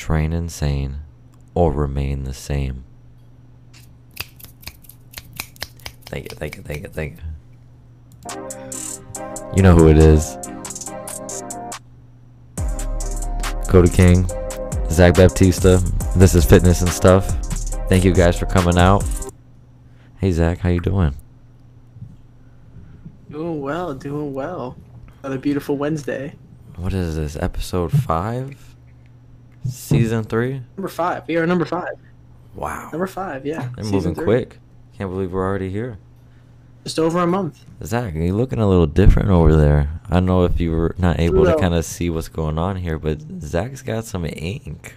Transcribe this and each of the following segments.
train insane, or remain the same. Thank you, thank you, thank you, thank you. You know who it is. Cody King, Zach Baptista. This is Fitness and Stuff. Thank you guys for coming out. Hey Zach, how you doing? Doing well, doing well. Another beautiful Wednesday. What is this? Episode five? Season three? Number five. We are number five. Wow. Number five, yeah. They're Season moving three. quick. Can't believe we're already here. Just over a month. Zach, you're looking a little different over there. I don't know if you were not able to kind of see what's going on here, but Zach's got some ink.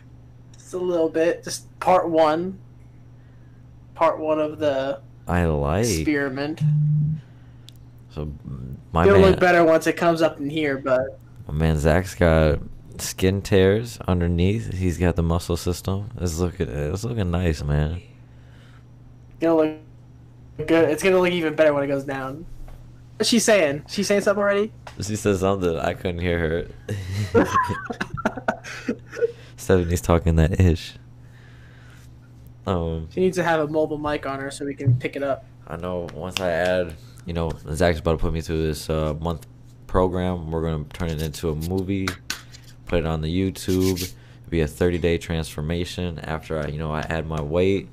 Just a little bit. Just part one. Part one of the I like. experiment. So my It'll man, look better once it comes up in here, but my man Zach's got skin tears underneath. He's got the muscle system. It's looking, it's looking nice, man. it'll look good. It's gonna look even better when it goes down. What's she saying? She saying something already? She said something I couldn't hear her. Stephanie's talking that ish. Um, she needs to have a mobile mic on her so we can pick it up. I know once I add, you know, Zach's about to put me through this uh, month program. We're gonna turn it into a movie, put it on the YouTube. It'll be a 30 day transformation after I, you know, I add my weight.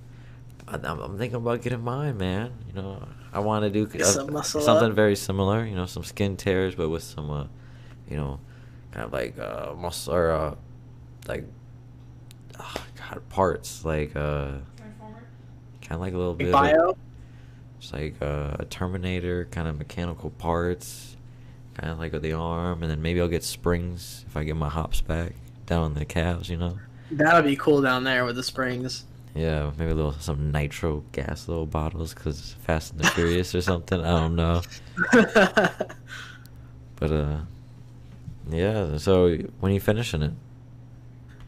I, I'm, I'm thinking about getting mine, man. You know, I want to do uh, some something up. very similar. You know, some skin tears, but with some, uh, you know, kind of like uh, muscle or uh, like, oh, God, parts like uh, kind of like a little bit. Like of- bio. it's like uh, a Terminator, kind of mechanical parts, kind of like with the arm, and then maybe I'll get springs if I get my hops back down on the calves, you know. That'll be cool down there with the springs. Yeah, maybe a little some nitro gas little bottles because Fast and the Furious or something. I don't know, but uh, yeah. So when are you finishing it?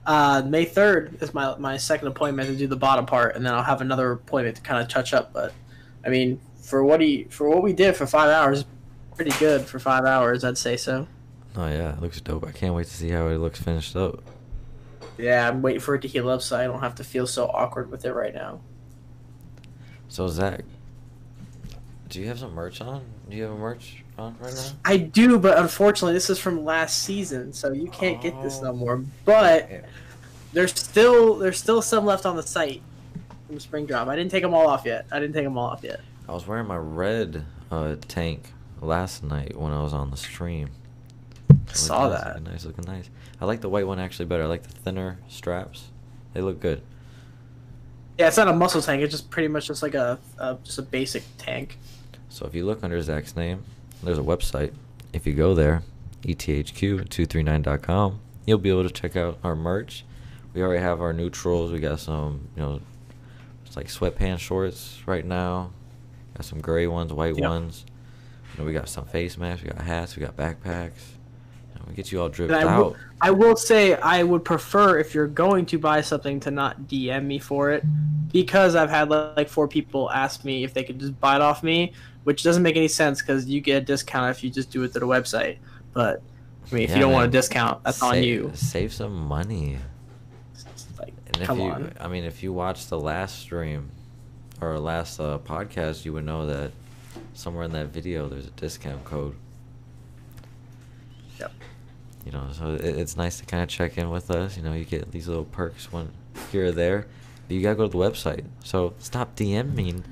Uh, May third is my my second appointment to do the bottom part, and then I'll have another appointment to kind of touch up. But I mean, for what he for what we did for five hours, pretty good for five hours, I'd say so. Oh yeah, it looks dope. I can't wait to see how it looks finished up. Yeah, I'm waiting for it to heal up so I don't have to feel so awkward with it right now. So Zach, do you have some merch on? Do you have a merch on right now? I do, but unfortunately, this is from last season, so you can't get this no Oh. more. But Yeah. there's still there's still some left on the site from Spring Drop. I didn't take them all off yet. I didn't take them all off yet. I was wearing my red uh, tank last night when I was on the stream. It Saw nice, that. Looking nice, looking nice. I like the white one actually better. I like the thinner straps. They look good. Yeah, it's not a muscle tank. It's just pretty much just like a, a just a basic tank. So if you look under Zach's name, there's a website. If you go there, E ethq239.com, you'll be able to check out our merch. We already have our neutrals. We got some, you know, it's like sweatpants shorts right now. Got some gray ones, white Yep. ones. You know, we got some face masks. We got hats. We got backpacks. You know, we get you all dripped I out. will, I will say I would prefer if you're going to buy something to not DM me for it, because I've had like four people ask me if they could just buy it off me, which doesn't make any sense because you get a discount if you just do it through the website. But I mean, if Yeah, you don't want a discount, that's on you. Save some money. Like, And if come you, on. I mean, if you watched the last stream or last uh, podcast, you would know that somewhere in that video there's a discount code. Yep. You know, so it, it's nice to kind of check in with us. You know, you get these little perks when here or there, but you gotta go to the website. So stop DMing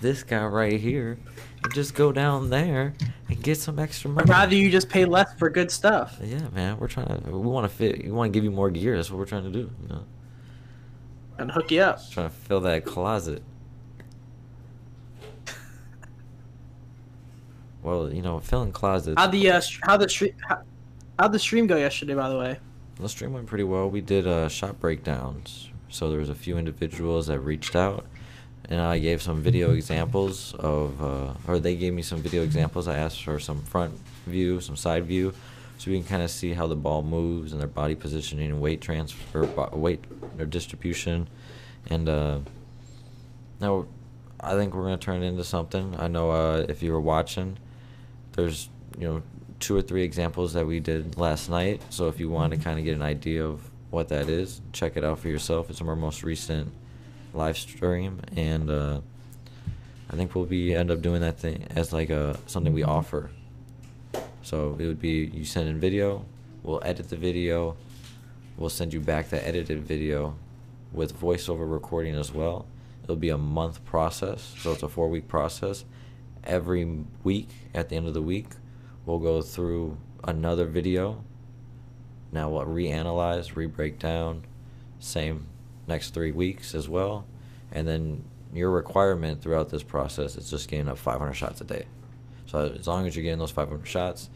this guy right here, and just go down there and get some extra money. I'd rather you just pay less for good stuff. Yeah, man, we're trying to. We want to fit. We want to give you more gear. That's what we're trying to do. You know, and hook you up. trying to fill that closet. Well, you know, filling closets. How the uh, how the stream how, how'd the stream go yesterday? By the way, The stream went pretty well. We did uh, shop breakdowns. So there was a few individuals that reached out, and I gave some video examples of, uh, or they gave me some video examples. I asked for some front view, some side view, so we can kind of see how the ball moves and their body positioning and weight transfer, weight or distribution, and uh, now I think we're gonna turn it into something. I know uh, if you were watching, there's you know two or three examples that we did last night. So if you want to kind of get an idea of what that is. Check it out for yourself. It's our most recent live stream, and uh, I think we'll be end up doing that thing as like a something we offer. So it would be you send in video, we'll edit the video, we'll send you back the edited video with voiceover recording as well. It'll be a month process, so it's a four week process. Every week, at the end of the week, we'll go through another video. Now we'll reanalyze, re-break down, same next three weeks as well, and then your requirement throughout this process is just getting up 500 shots a day. So as long as you're getting those 500 shots,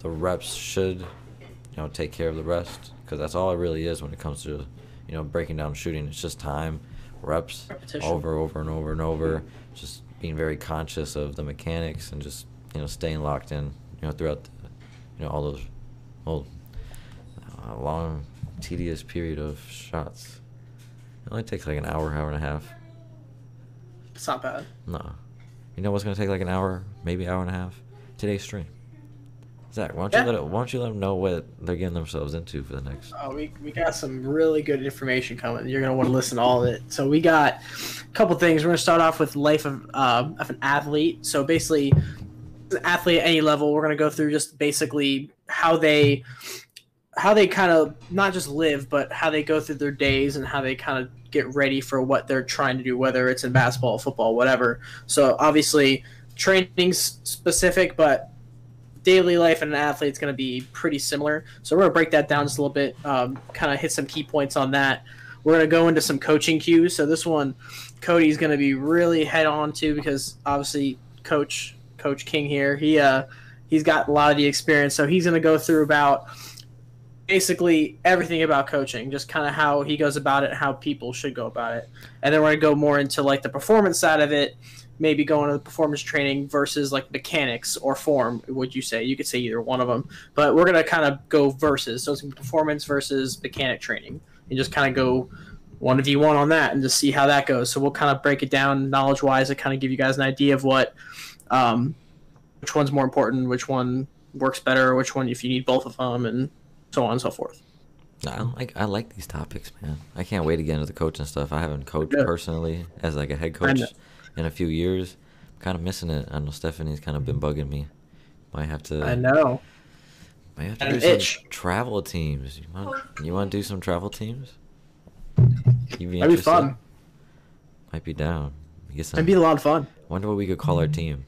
the reps should, you know, take care of the rest because that's all it really is when it comes to, you know, breaking down shooting. It's just time, reps, Repetition. over, over and over and over. Just being very conscious of the mechanics and just you know staying locked in, you know, throughout, the, you know, all those, well, a uh, long, tedious period of shots. It only takes like an hour, hour and a half. It's not bad. No. You know what's gonna take like an hour, maybe hour and a half? Today's stream. Zach, why don't Yeah. you let it, why don't you let them know what they're getting themselves into for the next? Oh, we, we got some really good information coming. You're gonna want to listen to all of it. So we got a couple things. We're gonna start off with life of um, of an athlete. So basically, an athlete at any level. We're gonna go through just basically how they how they kind of not just live, but how they go through their days and how they kind of get ready for what they're trying to do, whether it's in basketball, football, whatever. So obviously, training's specific, but daily life and an athlete is going to be pretty similar. So we're going to break that down just a little bit, um, kind of hit some key points on that. We're going to go into some coaching cues. So this one, Cody's going to be really head on to because obviously Coach Coach King here, he uh, he's got a lot of the experience. So he's going to go through about basically everything about coaching, just kind of how he goes about it, how people should go about it, and then we're going to go more into like the performance side of it maybe going to the performance training versus like mechanics or form would you say? You could say either one of them but we're going to kind of go versus. So it's performance versus mechanic training. And just kind of go one v one on that and just see how that goes. So we'll kind of break it down knowledge wise to kind of give you guys an idea of what um, which one's more important which one works better which one if you need both of them and so on and so forth. I like I like these topics, man. I can't wait to get into the coaching stuff. I haven't coached personally as like a head coach. In a few years. I'm kind of missing it. I know Stephanie's kind of been bugging me. Might have to. i know Might have to do some itch. travel teams. You want? You want to do some travel teams? You be that'd be interested? fun Might be down. Get some. it'd be a lot of fun Wonder what we could call our team.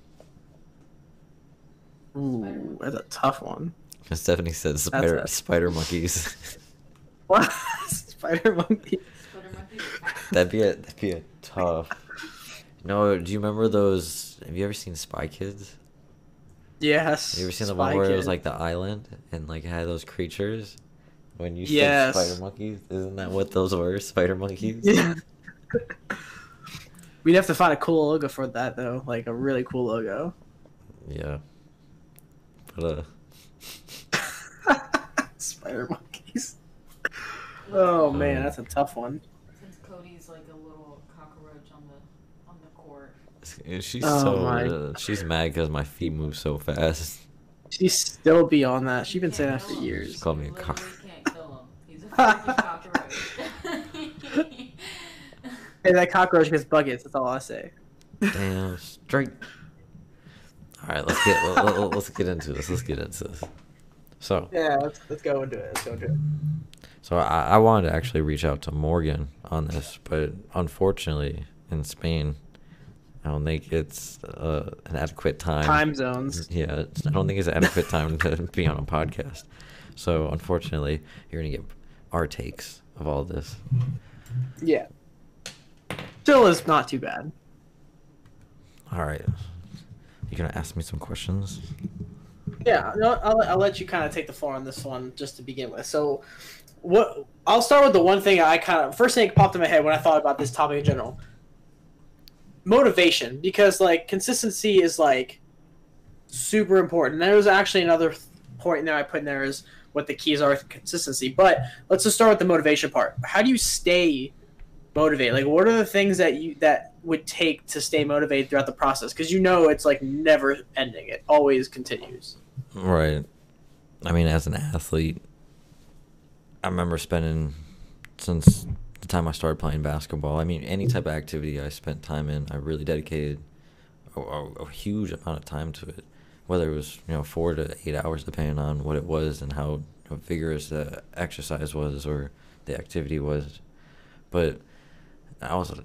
Ooh, that's a tough one And Stephanie said spider a- spider monkeys. what spider monkey Spider monkey. that'd be a that'd be a tough. No, do you remember those? Have you ever seen Spy Kids? Yes. Have You ever seen the one where it was like the island and like it had those creatures? When you Yes. said spider monkeys, isn't that what those were? Spider monkeys. Yeah. We'd have to find a cool logo for that though, like a really cool logo. Yeah. But uh, Spider monkeys. Oh man, Um, that's a tough one. Since Cody's like a little cockroach on the on the court. She's Oh so my. uh, she's mad because my feet move so fast. She's still beyond that. She's been saying that for him. years. She called me a cock. can't kill him. He's a cockroach. Hey, that cockroach gets buckets. That's all I say. Damn straight. All right, let's get let, let, let's get into this. Let's get into this. So, Yeah, let's, let's go into it. Let's go into it. so I, I wanted to actually reach out to Morgan on this, but unfortunately, in Spain, I don't think it's uh, an adequate time. Time zones. Yeah, I don't think it's an adequate time to be on a podcast. So unfortunately, you're gonna get our takes of all this. Yeah. Still is not too bad. All right, you gonna ask me some questions? Yeah, no, I'll, I'll let you kind of take the floor on this one just to begin with. So, what I'll start with the one thing I kind of first thing that popped in my head when I thought about this topic in general. Motivation, because like consistency is like super important. There was actually another point in there I put in there is what the keys are with consistency. But let's just start with the motivation part. How do you stay motivated? Like, what are the things that you that would take to stay motivated throughout the process? Because you know it's like never ending; it always continues. Right. I mean, as an athlete, I remember spending since the time I started playing basketball. I mean, any type of activity I spent time in, I really dedicated a, a, a huge amount of time to it. Whether it was you know four to eight hours, depending on what it was and how vigorous the exercise was or the activity was. But I was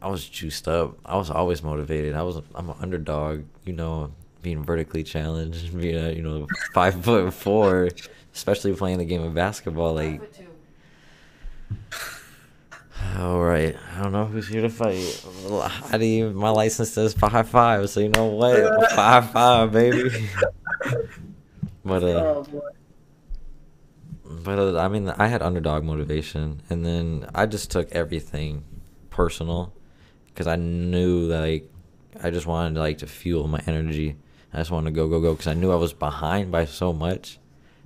I was juiced up. I was always motivated. I was I'm an underdog, you know, being vertically challenged, being a, you know five foot four, especially playing the game of basketball. Like. All right, I don't know who's here to fight. I didn't, my license says five five, so you know what, five five, baby. but uh, Oh. But uh, I mean, I had underdog motivation, and then I just took everything personal because I knew like I just wanted like to fuel my energy. I just wanted to go, go, go because I knew I was behind by so much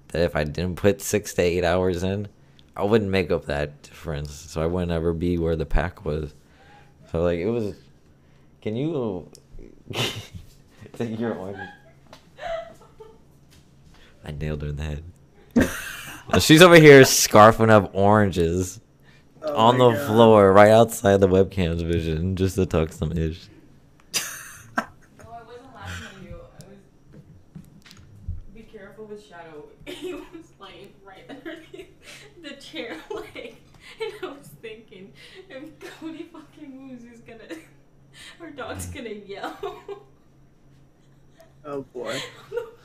that if I didn't put six to eight hours in, I wouldn't make up that difference. So I wouldn't ever be where the pack was. So like it was. Can you? take your one? I nailed her in the head. She's over here scarfing up oranges Oh on the God. floor right outside the webcam's vision just to tuck some ish. No, I wasn't laughing at you. I was. Be careful with Shadow. He was laying right underneath the chair leg, and I was thinking, if Cody fucking moves, he's gonna. Our gonna yell. Oh boy.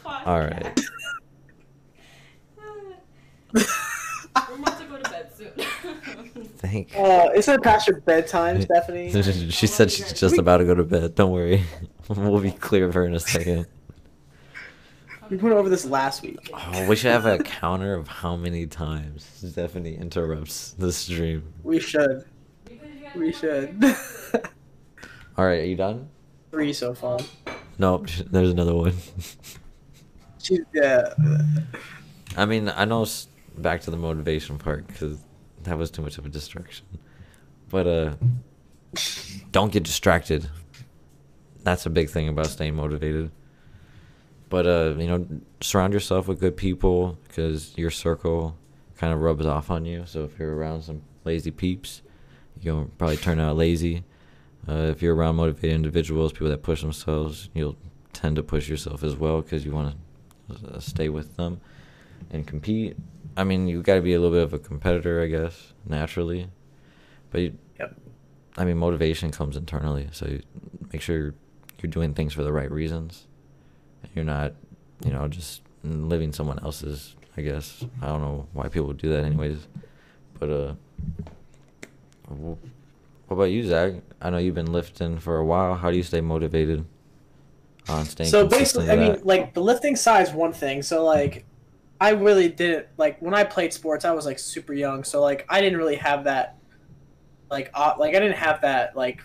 All right. We're about to go to bed soon. Thank. Uh, isn't it past your bedtime, Stephanie? she said she's just about to go to bed. Don't worry. we'll be clear of her in a second. We went over this last week. Oh, we should have a counter of how many times Stephanie interrupts the stream. We should. Because you guys We should. All right, are you done? Three so far. Nope. There's another one. She's yeah. I mean, I know back to the motivation part because that was too much of a distraction. But uh, don't get distracted. That's a big thing about staying motivated. But uh, you know, surround yourself with good people because your circle kind of rubs off on you. So if you're around some lazy peeps, you'll probably turn out lazy. Uh, if you're around motivated individuals, people that push themselves, you'll tend to push yourself as well because you want to uh, stay with them and compete. I mean, you got to be a little bit of a competitor, I guess, naturally. But you, Yep. I mean, motivation comes internally, so you make sure you're doing things for the right reasons. And you're not, you know, just living someone else's. I guess I don't know why people do that, anyways. But uh, what about you, Zach? I know you've been lifting for a while. How do you stay motivated on staying So basically, I mean, like the lifting side is one thing. So like, I really didn't like when I played sports. I was like super young, so like I didn't really have that, like op- like I didn't have that like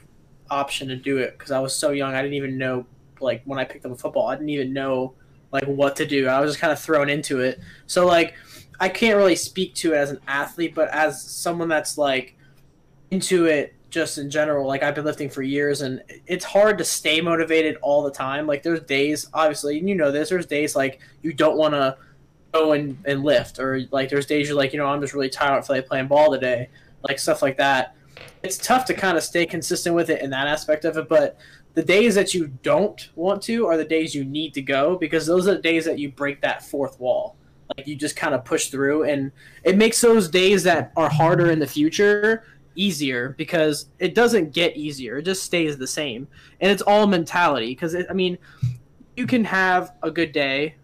option to do it because I was so young. I didn't even know like when I picked up a football, I didn't even know like what to do. I was just kind of thrown into it. So like, I can't really speak to it as an athlete, but as someone that's like into it just in general like i've been lifting for years and it's hard to stay motivated all the time. Like there's days obviously and you know this there's days like you don't want to go and, and lift or like there's days you're like you know i'm just really tired don't like playing ball today like stuff like that. It's tough to kind of stay consistent with it in that aspect of it but the days that you don't want to are the days you need to go because those are the days that you break that fourth wall. Like you just kind of push through and it makes those days that are harder in the future easier because it doesn't get easier. It just stays the same. And it's all mentality because i mean you can have a good day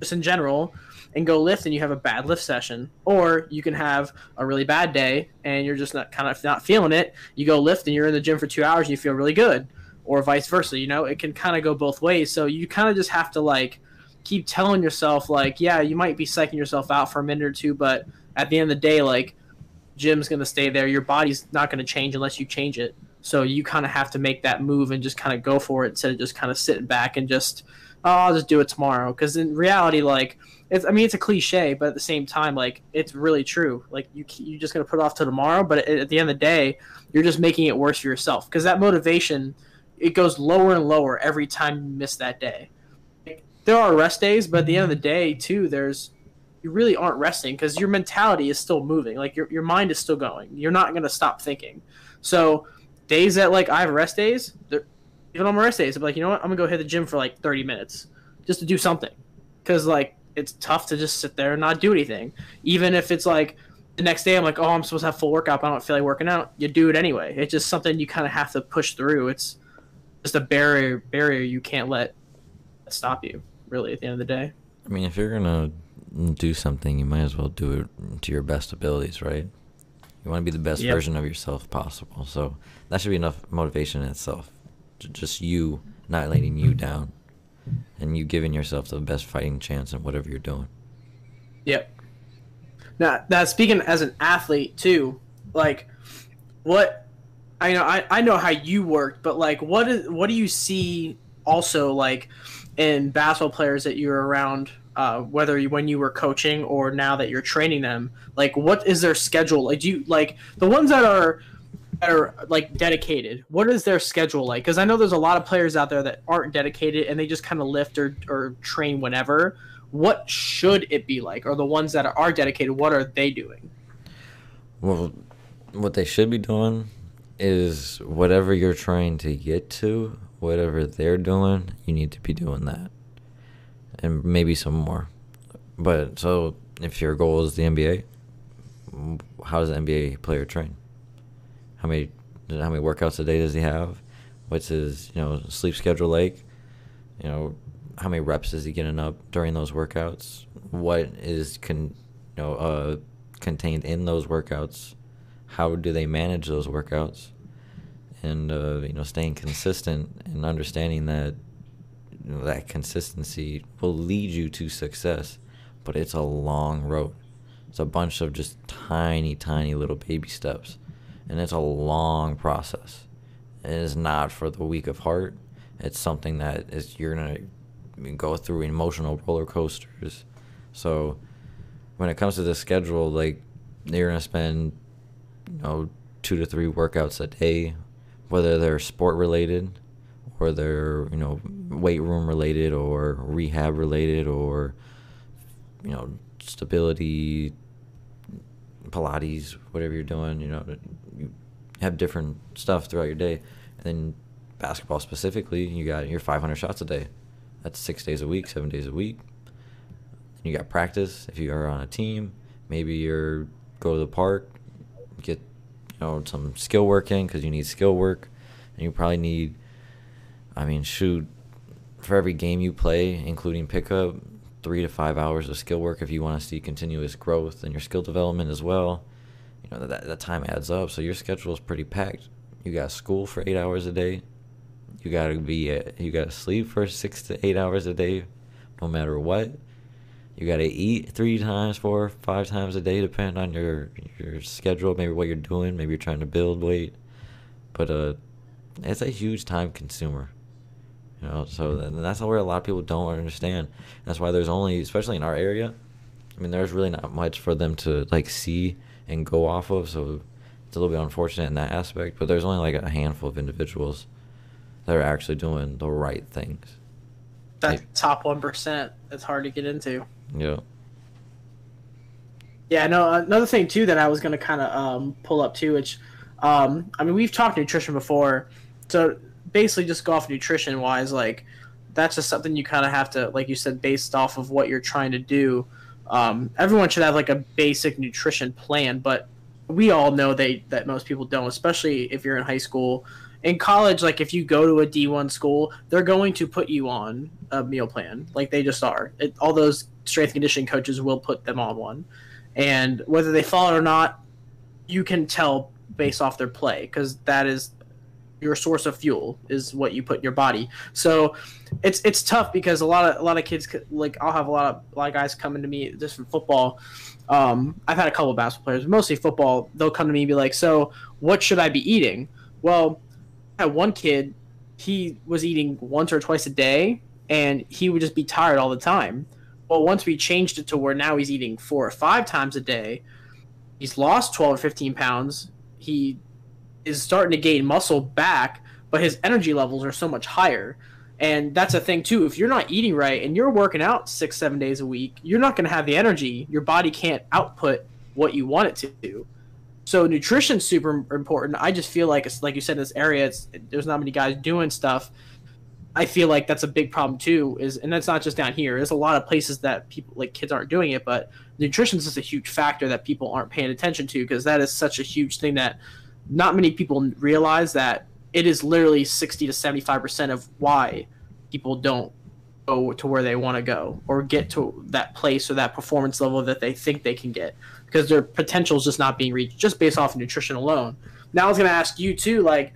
just in general and go lift and you have a bad lift session or you can have a really bad day and you're just not kind of not feeling it. You go lift and you're in the gym for two hours and you feel really good or vice versa you know? It can kind of go both ways. So you kind of just have to like keep telling yourself like yeah you might be psyching yourself out for a minute or two but at the end of the day like gym's going to stay there. Your body's not going to change unless you change it. So you kind of have to make that move and just kind of go for it instead of just kind of sitting back and just oh, i'll just do it tomorrow. Because in reality like it's i mean it's a cliche but at the same time like it's really true. Like you you're just going to put it off till tomorrow but at, at the end of the day you're just making it worse for yourself. Because that motivation it goes lower and lower every time you miss that day. There are rest days, but at the end of the day, too, there's you really aren't resting because your mentality is still moving. Like your your mind is still going. You're not gonna stop thinking. So days that like I have rest days, even on my rest days, I'm like, you know what? I'm gonna go hit the gym for like 30 minutes just to do something, because like it's tough to just sit there and not do anything. Even if it's like the next day, I'm like, oh, I'm supposed to have full workout, but I don't feel like working out. You do it anyway. It's just something you kind of have to push through. It's just a barrier barrier you can't let stop you. Really, at the end of the day. I mean, if you're gonna do something, you might as well do it to your best abilities, right? You want to be the best Yep. version of yourself possible. So that should be enough motivation in itself. Just you not letting you down, and you giving yourself the best fighting chance in whatever you're doing. Yep. Now, that speaking as an athlete too, like, what I know, I, I know how you worked, but like, what is what do you see also like in basketball players that you're around, uh, whether you, when you were coaching or now that you're training them? Like, what is their schedule? Like, do you like the ones that are that are like dedicated? What is their schedule like? Because I know there's a lot of players out there that aren't dedicated and they just kind of lift or or train whenever what should it be like or the ones that are dedicated what are they doing Well, what they should be doing is whatever you're trying to get to, whatever they're doing, you need to be doing that. And maybe some more. But so if your goal is the NBA, how does an NBA player train? How many how many workouts a day does he have? What's his, you know, sleep schedule like? You know, how many reps is he getting up during those workouts? What is con, you know, uh, contained in those workouts? How do they manage those workouts? And uh, you know, staying consistent and understanding that you know, that consistency will lead you to success, but it's a long road. It's a bunch of just tiny, tiny little baby steps, and it's a long process. It is not for the weak of heart. It's something that is you're gonna go through emotional roller coasters. So when it comes to the schedule, like you're gonna spend, you know, two to three workouts a day, whether they're sport related or they're you know weight room related or rehab related or you know stability pilates whatever you're doing you know you have different stuff throughout your day. And then basketball specifically you got your 500 shots a day. That's six days a week seven days a week. You got practice. If you are on a team maybe you're go to the park get you know some skill work in because you need skill work. And you probably need i mean shoot for every game you play including pickup three to five hours of skill work if you want to see continuous growth and your skill development as well. You know that, that time adds up so your schedule is pretty packed. You got school for eight hours a day. You gotta be at, you gotta sleep for six to eight hours a day no matter what. You gotta eat three times four five times a day depending on your your schedule maybe what you're doing maybe you're trying to build weight. But uh it's a huge time consumer you know so th- that's where a lot of people don't understand that's why there's only especially in our area i mean there's really not much for them to like see and go off of so it's a little bit unfortunate in that aspect but there's only like a handful of individuals that are actually doing the right things that Hey. top 1% it's hard to get into yeah Yeah, no. Another thing too that I was gonna kind of um, pull up too, which um, I mean we've talked nutrition before, so basically just go off nutrition wise, like that's just something you kind of have to, like you said, based off of what you're trying to do. Um, everyone should have like a basic nutrition plan, but we all know they that most people don't, especially if you're in high school. In college, like if you go to a D1 school, they're going to put you on a meal plan, like they just are. It, all those strength conditioning coaches will put them on one and whether they follow it or not, you can tell based off their play because that is your source of fuel is what you put in your body. So it's it's tough because a lot of a lot of kids like I'll have a lot of a lot of guys coming to me just from football. Um, I've had a couple of basketball players, mostly football. They'll come to me and be like, "So what should I be eating?" Well, I had one kid, he was eating once or twice a day, and he would just be tired all the time. Well, once we changed it to where now he's eating four or five times a day, he's lost 12 or 15 pounds. He is starting to gain muscle back, but his energy levels are so much higher. And that's a thing too. If you're not eating right and you're working out six, seven days a week, you're not going to have the energy. Your body can't output what you want it to do. So nutrition's super important. I just feel like it's like you said in this area, it's there's not many guys doing stuff. I feel like that's a big problem too. Is and that's not just down here. There's a lot of places that people like kids aren't doing it, but nutrition is just a huge factor that people aren't paying attention to because that is such a huge thing that not many people realize that it is literally 60 to 75 percent of why people don't go to where they want to go or get to that place or that performance level that they think they can get because their potential is just not being reached just based off of nutrition alone. Now I was going to ask you too, like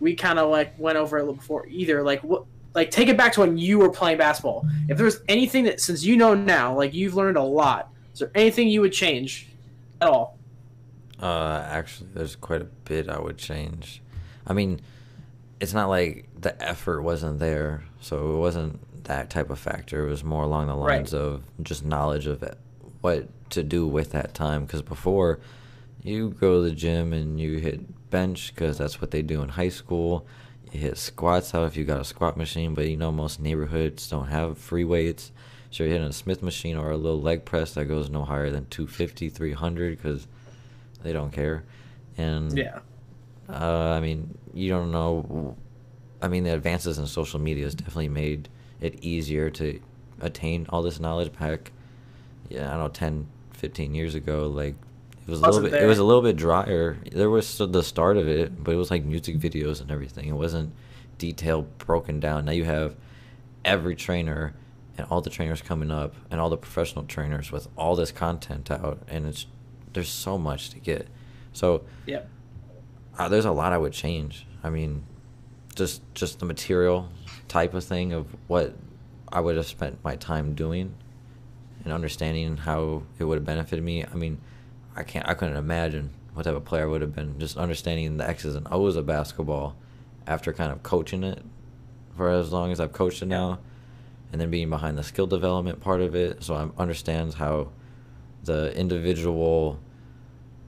we kind of like went over a little before either, like what, like take it back to when you were playing basketball. If there was anything that since you know now, like you've learned a lot, is there anything you would change at all? Uh, actually, there's quite a bit I would change. I mean, it's not like the effort wasn't there, so it wasn't that type of factor. It was more along the lines Right. of just knowledge of it, what to do with that time. Because before, you go to the gym and you hit bench because that's what they do in high school. You hit squats out if you got a squat machine, but you know most neighborhoods don't have free weights. So you're hitting a Smith machine or a little leg press that goes no higher than 250, 300 because they don't care. And Yeah. uh, I mean, you don't know. I mean, the advances in social media has definitely made it easier to attain all this knowledge back. Yeah, I don't know, 10, 15 years ago, like it was a little bit. It was a little bit drier. There was the start of it, but it was like music videos and everything. It wasn't detailed, broken down. Now you have every trainer and all the trainers coming up and all the professional trainers with all this content out, and it's there's so much to get. So Yep. uh, there's a lot I would change. I mean, just just the material type of thing of what I would have spent my time doing, and understanding how it would have benefited me. I mean, I can't. I couldn't imagine what type of player I would have been. Just understanding the X's and O's of basketball, after kind of coaching it for as long as I've coached it now, and then being behind the skill development part of it, so I understands how the individual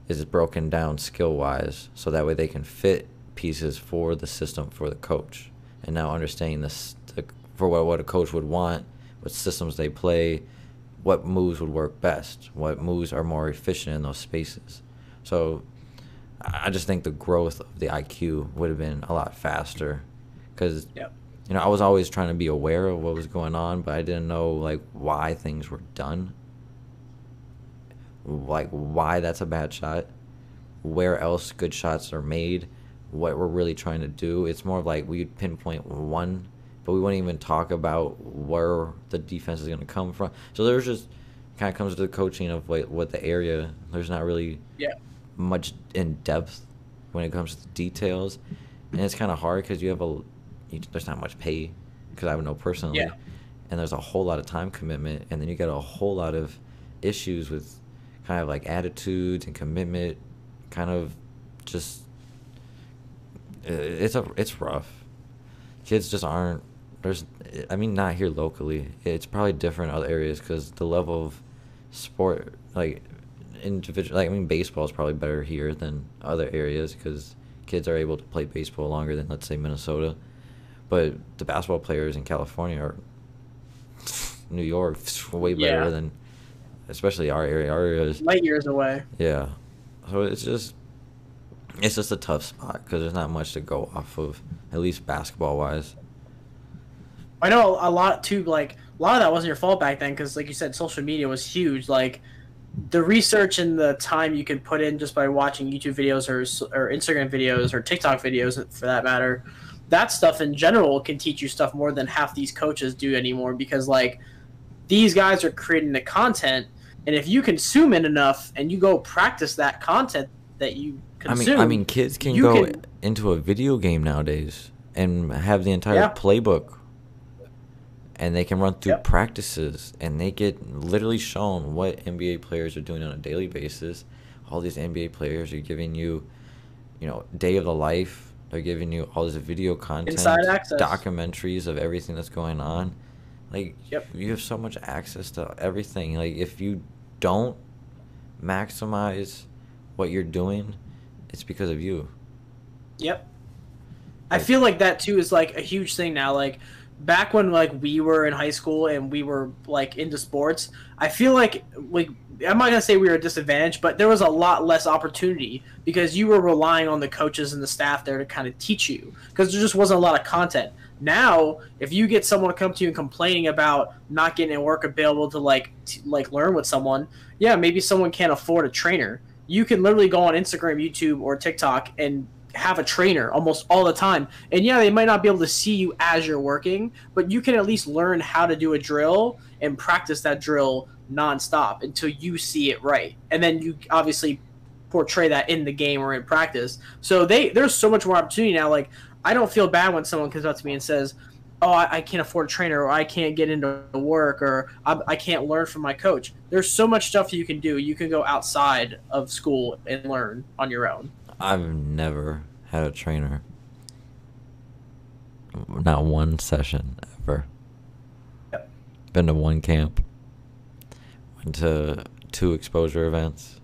is broken down skill wise so that way they can fit pieces for the system for the coach. And now understanding this the, for what, what a coach would want what systems they play what moves would work best what moves are more efficient in those spaces. So i just think the growth of the iq would have been a lot faster. Because Yep. you know i was always trying to be aware of what was going on but i didn't know like why things were done like why that's a bad shot, where else good shots are made, what we're really trying to do. It's more of like we'd pinpoint one, but we wouldn't even talk about where the defense is going to come from. So there's just kind of comes to the coaching of what what the area. There's not really Yeah. much in depth when it comes to the details, and it's kind of hard because you have a you, there's not much pay because I know personally, Yeah. and there's a whole lot of time commitment, and then you get a whole lot of issues with kind of like attitudes and commitment, kind of just it's a it's rough. Kids just aren't. There's, I mean, not here locally. It's probably different in other areas because the level of sport, like individual, like I mean, baseball is probably better here than other areas because kids are able to play baseball longer than let's say Minnesota. But the basketball players in California are New York way better Yeah. than, especially our area. Our area is Light years away. yeah. So it's just it's just a tough spot because there's not much to go off of, at least basketball wise. I know a lot too. Like a lot of that wasn't your fault back then, because like you said, social media was huge. Like the research and the time you can put in just by watching YouTube videos or or Instagram videos or TikTok videos, for that matter. That stuff in general can teach you stuff more than half these coaches do anymore. Because like these guys are creating the content, and if you consume it enough and you go practice that content that you consume, I mean, I mean, kids can go can- into a video game nowadays and have the entire Yeah. playbook, and they can run through Yep. practices, and they get literally shown what NBA players are doing on a daily basis. All these NBA players are giving you, you know, day of the life. They're giving you all this video content, Inside access. documentaries of everything that's going on. Like, Yep. you have so much access to everything. Like, if you don't maximize what you're doing, it's because of you. Yep. I feel like that too is like a huge thing now. Like back when like we were in high school and we were like into sports, I feel like like I'm not gonna say we were a disadvantage, but there was a lot less opportunity because you were relying on the coaches and the staff there to kind of teach you because there just wasn't a lot of content. Now, if you get someone to come to you and complaining about not getting work available to like like learn with someone, yeah, maybe someone can't afford a trainer. You can literally go on Instagram, YouTube, or TikTok and have a trainer almost all the time. And yeah, they might not be able to see you as you're working, but you can at least learn how to do a drill and practice that drill nonstop until you see it right. And then you obviously portray that in the game or in practice. So they there's so much more opportunity now. Like I don't feel bad when someone comes up to me and says, "Oh, I, I can't afford a trainer," or "I can't get into work," or I, "I can't learn from my coach." There's so much stuff you can do. You can go outside of school and learn on your own. I've never had a trainer. Not one session ever. Yep. Been to one camp. Went to two exposure events.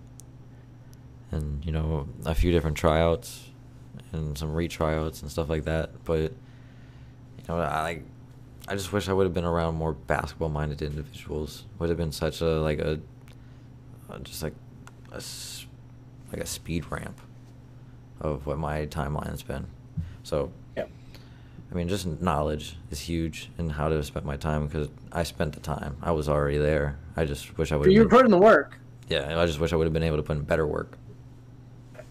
And, you know, a few different tryouts and some retryouts and stuff like that. But, you know, I like I just wish I would have been around more basketball minded individuals. Would have been such a like a, a just like a like a speed ramp of what my timeline's been. So, Yep. I mean, just knowledge is huge in how to spend my time because I spent the time. I was already there. I just wish I would. You put in the work, Yeah, I just wish I would have been able to put in better work.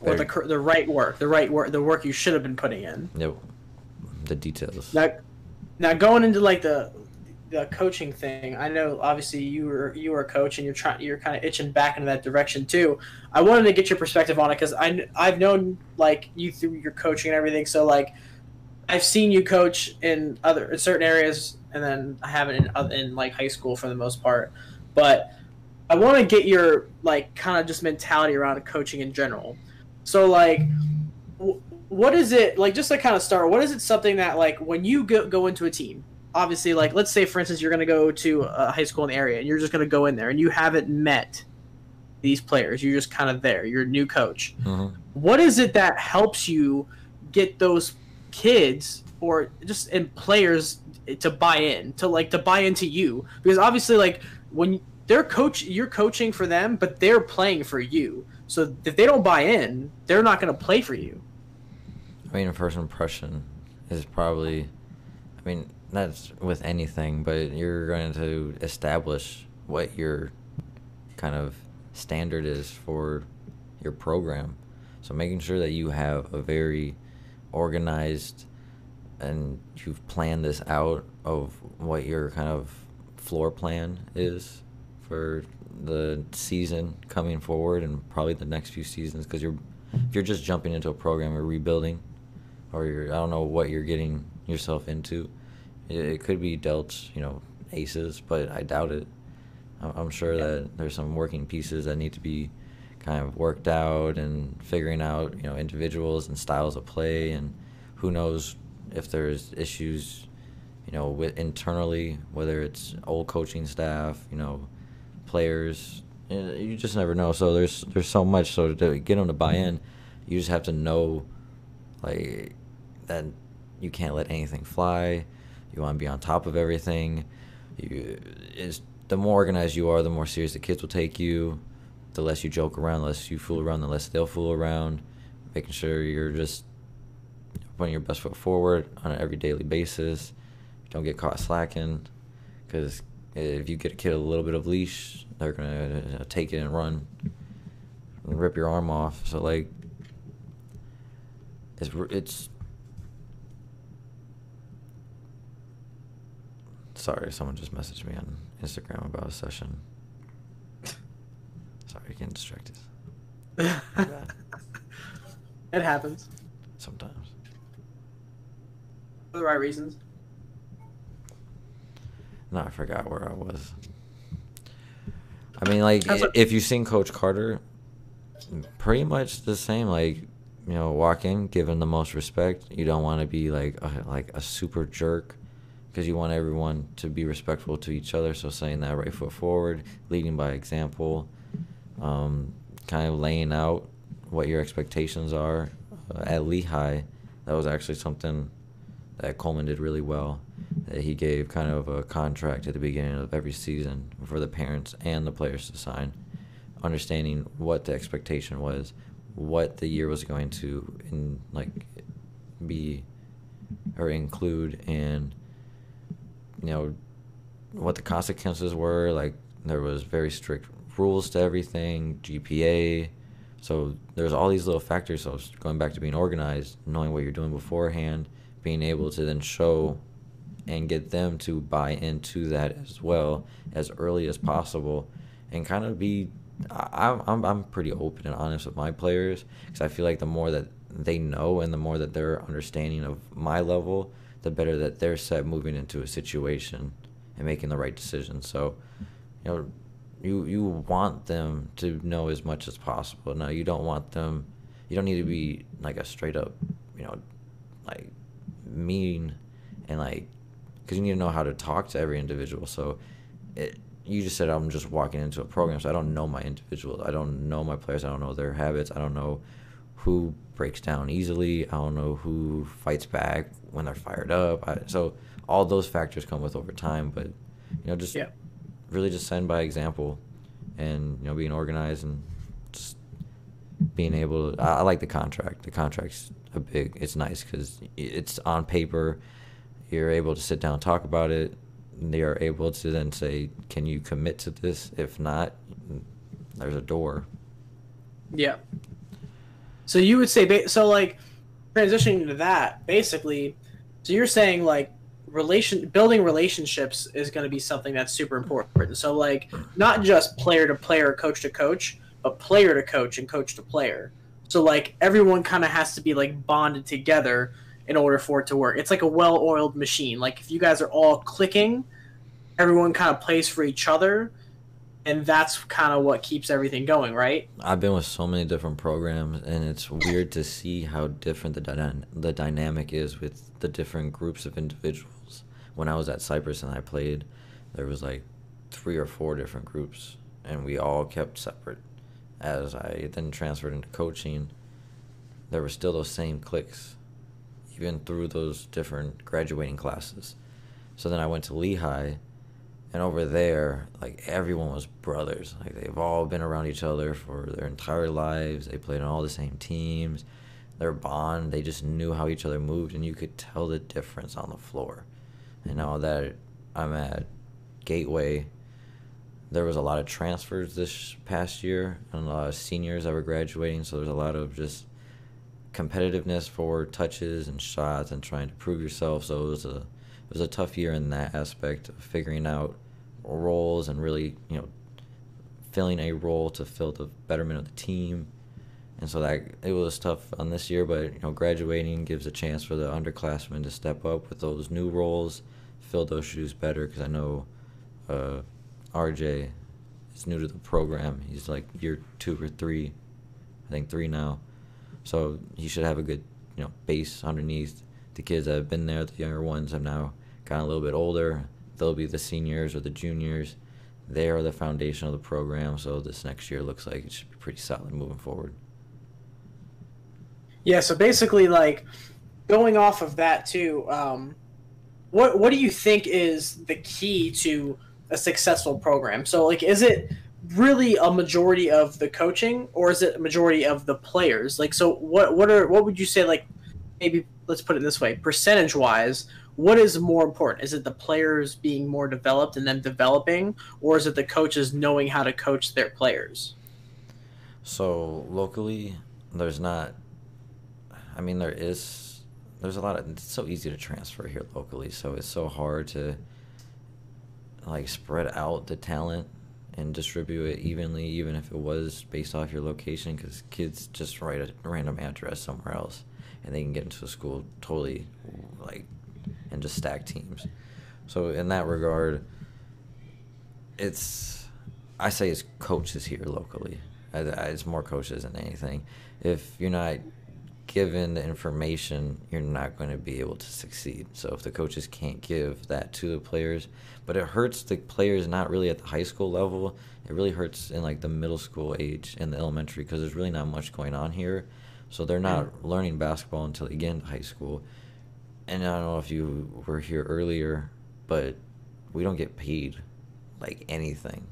Or the the right work, the right work, the work you should have been putting in. Yep. The details. Now, now going into like the the coaching thing, I know obviously you were you were a coach and you're trying you're kind of itching back into that direction too. I wanted to get your perspective on it because I I've known like you through your coaching and everything. So like I've seen you coach in other in certain areas, and then I haven't in in like high school for the most part. But I want to get your like kind of just mentality around coaching in general. So like wh- what is it like just to kind of start what is it something that like when you go, go into a team obviously like let's say for instance you're going to go to a high school in the area and you're just going to go in there and you haven't met these players you're just kind of there you're a new coach. Hmm what is it that helps you get those kids or just and players to buy in to like to buy into you? Because obviously like when they're coach you're coaching for them but they're playing for you so if they don't buy in they're not going to play for you I mean, a first impression is probably, I mean, that's with anything, but you're going to establish what your kind of standard is for your program. So making sure that you have a very organized and you've planned this out of what your kind of floor plan is for the season coming forward and probably the next few seasons because you're if you're just jumping into a program or rebuilding or you're I don't know what you're getting yourself into it, it could be dealt you know aces but I doubt it. I'm, I'm sure that there's some working pieces that need to be kind of worked out and figuring out you know individuals and styles of play and who knows if there's issues you know with internally whether it's old coaching staff you know players you just never know. So there's there's so much. So to get them to buy in you just have to know like that you can't let anything fly. You want to be on top of everything. You is the more organized you are the more serious the kids will take you. The less you joke around the less you fool around the less they'll fool around. Making sure you're just putting your best foot forward on an every daily basis. Don't get caught slacking because Uh, if you get a kid a little bit of leash they're gonna uh, take it and run and rip your arm off. So like it's it's sorry someone just messaged me on instagram about a session. Sorry getting distracted. It happens. Sometimes. For the right reasons no i forgot where i was. I mean like if you've seen coach carter pretty much the same like you know walk in give him the most respect. You don't want to be like a, like a super jerk because you want everyone to be respectful to each other. So saying that right foot forward leading by example um, kind of laying out what your expectations are uh, at lehigh that was actually something that coleman did really well he gave kind of a contract at the beginning of every season for the parents and the players to sign, understanding what the expectation was, what the year was going to in like be or include, and you know what the consequences were. Like there was very strict rules to everything, GPA. So there's all these little factors. So going back to being organized, knowing what you're doing beforehand, being able to then show and get them to buy into that as well as early as possible, and kind of be. I, I'm I'm pretty open and honest with my players because I feel like the more that they know and the more that they're understanding of my level, the better that they're set moving into a situation and making the right decision. So, you know, you you want them to know as much as possible. Now, you don't want them. You don't need to be like a straight up, you know, like mean and like because you need to know how to talk to every individual. So, it you just said I'm just walking into a program, so I don't know my individuals. I don't know my players. I don't know their habits. I don't know who breaks down easily. I don't know who fights back when they're fired up. I, so all those factors come with over time, but you know, just Yeah. really just send by example, and you know, being organized and just being able. To, I, I like the contract. The contract's a big. It's nice because it's on paper. You're able to sit down and talk about it. They are able to then say, "Can you commit to this? If not, there's a door." Yeah. So you would say, so like, transitioning to that, basically, so you're saying like, relation building relationships is going to be something that's super important. So like, not just player to player, coach to coach, but player to coach and coach to player. So like, everyone kind of has to be like bonded together in order for it to work. It's like a well-oiled machine. Like if you guys are all clicking, everyone kind of plays for each other, and that's kind of what keeps everything going, right? I've been with so many different programs, and it's weird to see how different the dyna- the dynamic is with the different groups of individuals. When I was at Cypress and I played, there was like three or four different groups, and we all kept separate. As I then transferred into coaching, there were still those same cliques, even through those different graduating classes. So then I went to Lehigh, and over there, like everyone was brothers. Like they've all been around each other for their entire lives. They played on all the same teams. Their bond, they just knew how each other moved, and you could tell the difference on the floor. And now that I'm at Gateway, there was a lot of transfers this past year, and a lot of seniors that were graduating. So there's a lot of just competitiveness for touches and shots and trying to prove yourself. So it was a it was a tough year in that aspect of figuring out roles and really you know filling a role to fill the betterment of the team. And so that it was tough on this year, but you know graduating gives a chance for the underclassmen to step up with those new roles, fill those shoes better. Because I know uh, RJ is new to the program. He's like year two or three, I think three now. So he should have a good, you know, base underneath. The kids that have been there, the younger ones have now gotten a little bit older. They'll be the seniors or the juniors. They are the foundation of the program. So this next year looks like it should be pretty solid moving forward. Yeah, so basically, like going off of that too, um, what what do you think is the key to a successful program? So, like, is it really a majority of the coaching, or is it a majority of the players? Like, so what what are what would you say? Like, maybe let's put it this way: percentage wise, what is more important? Is it the players being more developed and them developing, or is it the coaches knowing how to coach their players? So locally, there's not. I mean, there is. There's a lot of. It's so easy to transfer here locally, so it's so hard to like spread out the talent and distribute it evenly, even if it was based off your location, because kids just write a random address somewhere else, and they can get into a school totally like, and just stack teams. So in that regard, it's I say it's coaches here locally. It's more coaches than anything. If you're not given the information, you're not going to be able to succeed. So if the coaches can't give that to the players, but it hurts the players not really at the high school level. It really hurts in like the middle school age and the elementary because there's really not much going on here. So they're not learning basketball until they get into high school. And I don't know if you were here earlier but we don't get paid like anything.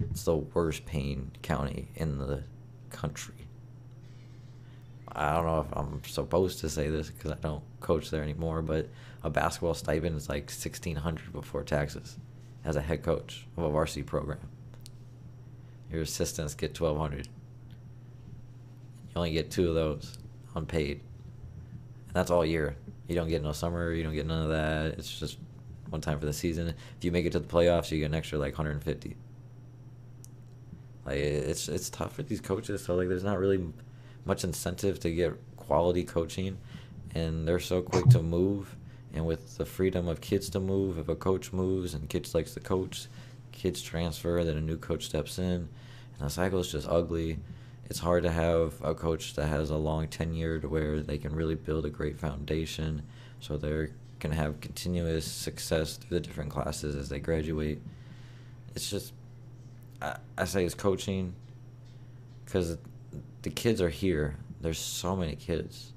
It's the worst paying county in the country. I don't know if I'm supposed to say this because I don't coach there anymore, but a basketball stipend is like sixteen hundred before taxes, as a head coach of a varsity program. Your assistants get twelve hundred. You only get two of those unpaid, and that's all year. You don't get no summer. You don't get none of that. It's just one time for the season. If you make it to the playoffs, you get an extra like hundred and fifty. Like it's it's tough for these coaches. So like, there's not really much incentive to get quality coaching, and they're so quick to move. And with the freedom of kids to move, if a coach moves and kids likes the coach, kids transfer, then a new coach steps in, and the cycle is just ugly. It's hard to have a coach that has a long tenure to where they can really build a great foundation, so they're can have continuous success through the different classes as they graduate. It's just, I, I say it's coaching, because the kids are here. There's so many kids,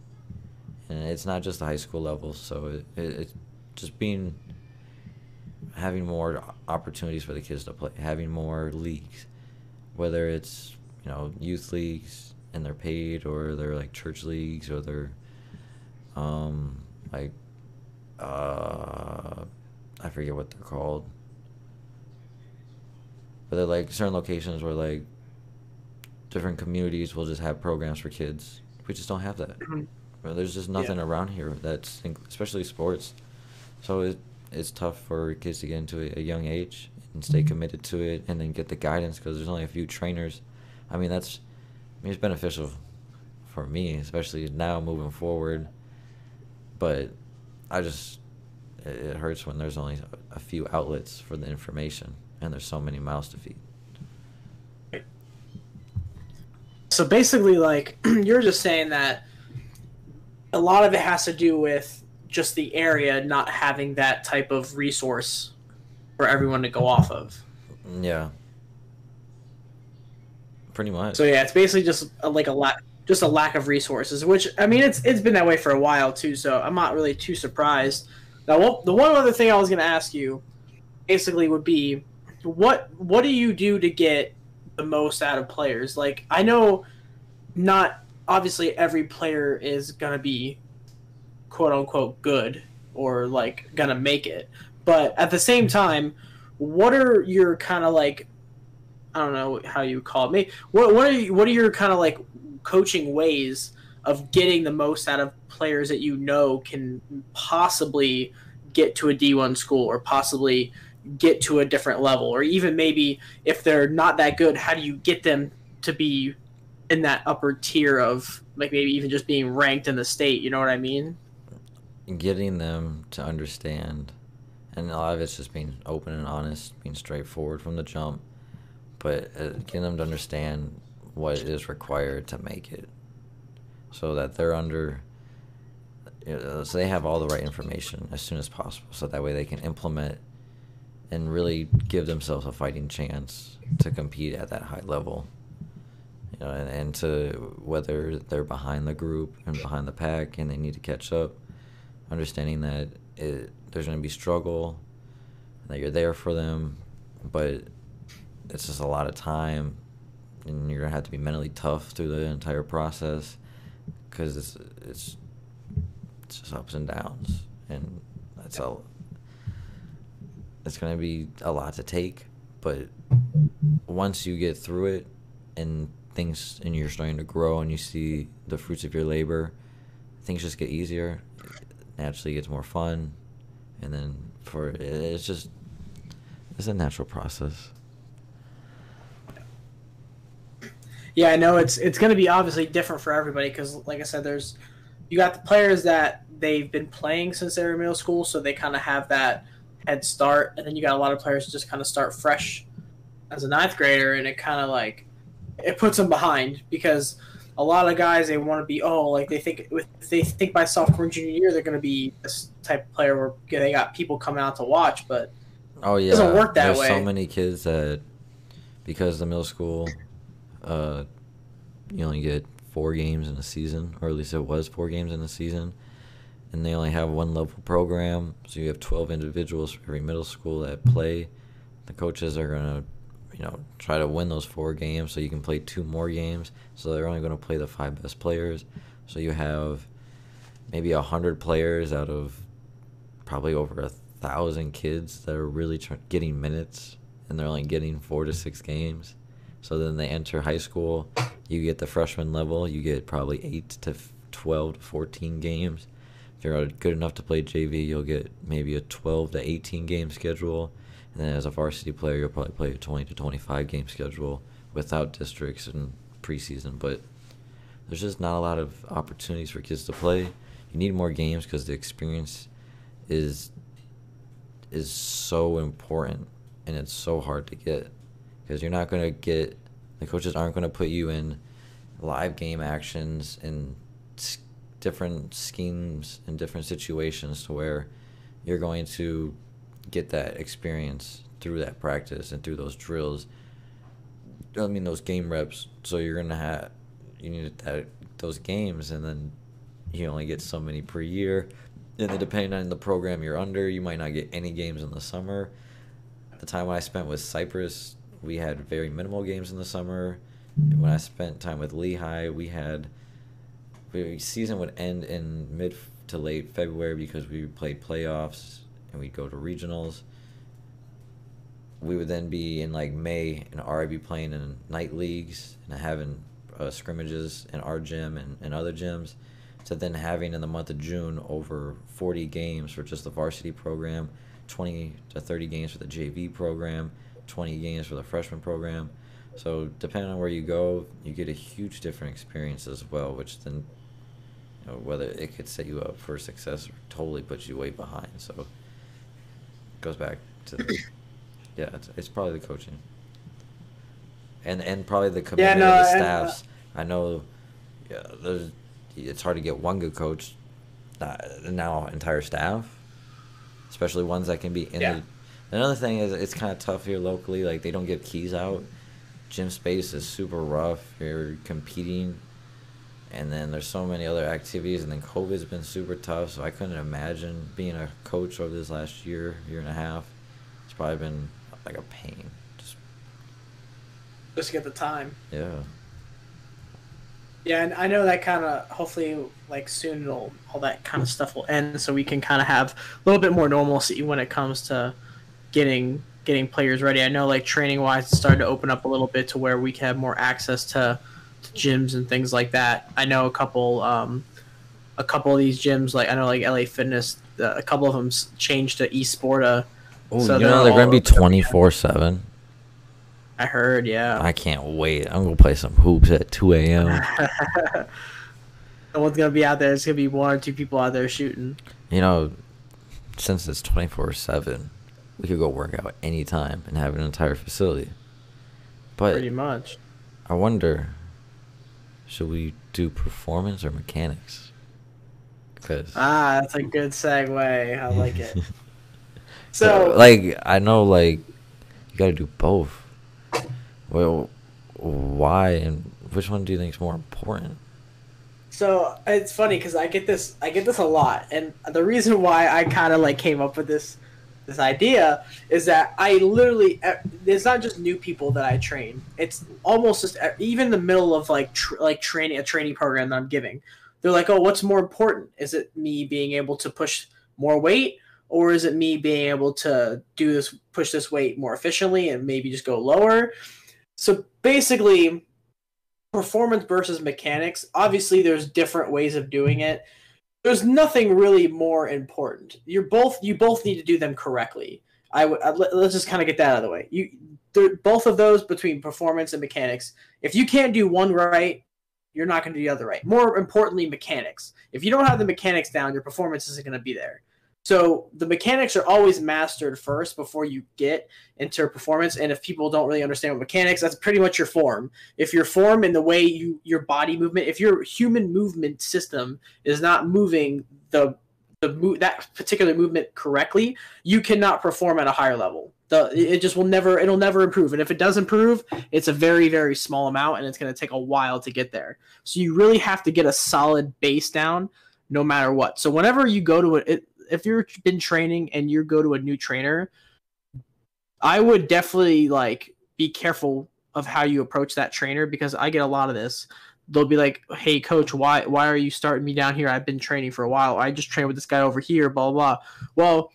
and it's not just the high school level. So it, it, it's just being having more opportunities for the kids to play, having more leagues, whether it's you know youth leagues and they're paid, or they're like church leagues, or they're um like uh I forget what they're called. But they're like certain locations where like different communities will just have programs for kids. We just don't have that. Mhm. There's just nothing Yeah. around here that's, especially sports. So it, it's tough for kids to get into a, a young age and stay committed to it, and then get the guidance because there's only a few trainers. I mean, that's, I mean, it's beneficial for me, especially now moving forward. But I just, it, it hurts when there's only a, a few outlets for the information, and there's so many mouths to feed. So basically, like you're just saying that a lot of it has to do with just the area not having that type of resource for everyone to go off of. Yeah. Pretty much. So yeah, it's basically just a, like a lack, just a lack of resources. Which I mean, it's it's been that way for a while too. So I'm not really too surprised. Now, what, the one other thing I was going to ask you, basically, would be what what do you do to get the most out of players? Like I know, not obviously every player is to be quote unquote good or like to make it, but at the same time, what are your kind of like I don't know how you call it. What what are you, what are your kind of like coaching ways of getting the most out of players that you know can possibly get to a D1 school or possibly get to a different level or even maybe if they're not that good how do you get them to be in that upper tier of like maybe even just being ranked in the state you know what i mean? Getting them to understand and a lot of it's just being open and honest being straightforward from the jump but uh, getting them to understand what is required to make it. So that they're under uh, so they have all the right information as soon as possible so that way they can implement and really give themselves a fighting chance to compete at that high level. You know and, and to whether they're behind the group and behind the pack and they need to catch up understanding that it, there's going to be struggle that you're there for them but it's just a lot of time and you're going to have to be mentally tough through the entire process because it's, it's it's just ups and downs. And that's all it's going to be a lot to take but once you get through it and things and you're starting to grow and you see the fruits of your labor things just get easier. Naturally gets more fun. And then for it's just it's a natural process. Yeah, I know it's it's going to be obviously different for everybody because, like I said, there's you got the players that they've been playing since they were in middle school, so they kind of have that head start, and then you got a lot of players just kind of start fresh as a ninth grader, and it kind of like it puts them behind because a lot of guys they want to be oh like they think with they think by sophomore and junior year they're going to be this type of player where they got people coming out to watch, but Oh yeah, doesn't work that There's way. so many kids that because the middle school, uh, you only get four games in a season, or at least it was four games in a season, and they only have one level program, so you have 12 individuals for every middle school that play. The coaches are gonna, you know, try to win those four games so you can play two more games. So they're only gonna play the five best players. So you have maybe a hundred players out of probably over a thousand kids that are really tr- getting minutes, and they're only getting four to six games. So then they enter high school. You get the freshman level. You get probably eight to 12 to 14 games. You're good enough to play JV, you'll get maybe a 12 to 18 game schedule. And then as a varsity player, you'll probably play a 20 to 25 game schedule without districts and preseason. But there's just not a lot of opportunities for kids to play. You need more games because the experience is is so important and it's so hard to get because you're not going to get the coaches aren't going to put you in live game actions and different schemes and different situations to where you're going to get that experience through that practice and through those drills. I mean those game reps. So you're gonna have you need that those games, and then you only get so many per year. And then depending on the program you're under, you might not get any games in the summer. The time I spent with Cypress, we had very minimal games in the summer. When I spent time with Lehigh, we had the season would end in mid to late February because we played playoffs and we'd go to regionals. We would then be in like May and already be playing in night leagues and having uh, scrimmages in our gym and, and other gyms. To then having in the month of June over 40 games for just the varsity program, 20 to 30 games for the JV program, 20 games for the freshman program. So depending on where you go, you get a huge different experience as well, which then you know, whether it could set you up for success or totally puts you way behind. So it goes back to yeah, it's, it's probably the coaching. And and probably the commitment yeah, no, of the staffs. And, uh, I know yeah, there's it's hard to get one good coach uh, now entire staff especially ones that can be in yeah. the another thing is it's kind of tough here locally like they don't give keys out gym space is super rough you're competing and then there's so many other activities and then covid's been super tough so i couldn't imagine being a coach over this last year year and a half. It's probably been like a pain just just to get the time. Yeah. Yeah and i know that kind of hopefully like soon it'll all that kind of stuff will end so we can kind of have a little bit more normalcy when it comes to getting getting players ready. I know like training wise it's started to open up a little bit to where we can have more access to gyms and things like that. I know a couple, um, a couple of these gyms, like I know like LA Fitness, uh, a couple of them changed to eSporta. Oh, so you know they're gonna be twenty four seven. I heard, yeah. I can't wait. I'm gonna play some hoops at two a.m. no one's gonna be out there. It's gonna be one or two people out there shooting. You know, since it's twenty four seven, we could go work out anytime and have an entire facility. But pretty much. I wonder should we do performance or mechanics? Because ah, that's a good segue. I like it. so, like, I know, like, you got to do both. Well, why and which one do you think is more important? So it's funny because I get this, I get this a lot, and the reason why I kind of like came up with this this idea is that I literally it's not just new people that I train. It's almost just even the middle of like tr- like training a training program that I'm giving. They're like, "Oh, what's more important? Is it me being able to push more weight or is it me being able to do this push this weight more efficiently and maybe just go lower?" So basically performance versus mechanics, obviously there's different ways of doing it there's nothing really more important. You're both you both need to do them correctly. I would let's just kind of get that out of the way. You both of those between performance and mechanics. If you can't do one right, you're not going to do the other right. More importantly, mechanics. If you don't have the mechanics down, your performance isn't going to be there. So the mechanics are always mastered first before you get into performance. And if people don't really understand what mechanics, that's pretty much your form. If your form and the way you your body movement, if your human movement system is not moving the the move that particular movement correctly, you cannot perform at a higher level. The it just will never it'll never improve. And if it does improve, it's a very very small amount, and it's going to take a while to get there. So you really have to get a solid base down no matter what. So whenever you go to it, if you've been training and you go to a new trainer, I would definitely like be careful of how you approach that trainer because I get a lot of this. They'll be like, "Hey, coach, why why are you starting me down here? I've been training for a while. I just trained with this guy over here." Blah blah. blah. Well,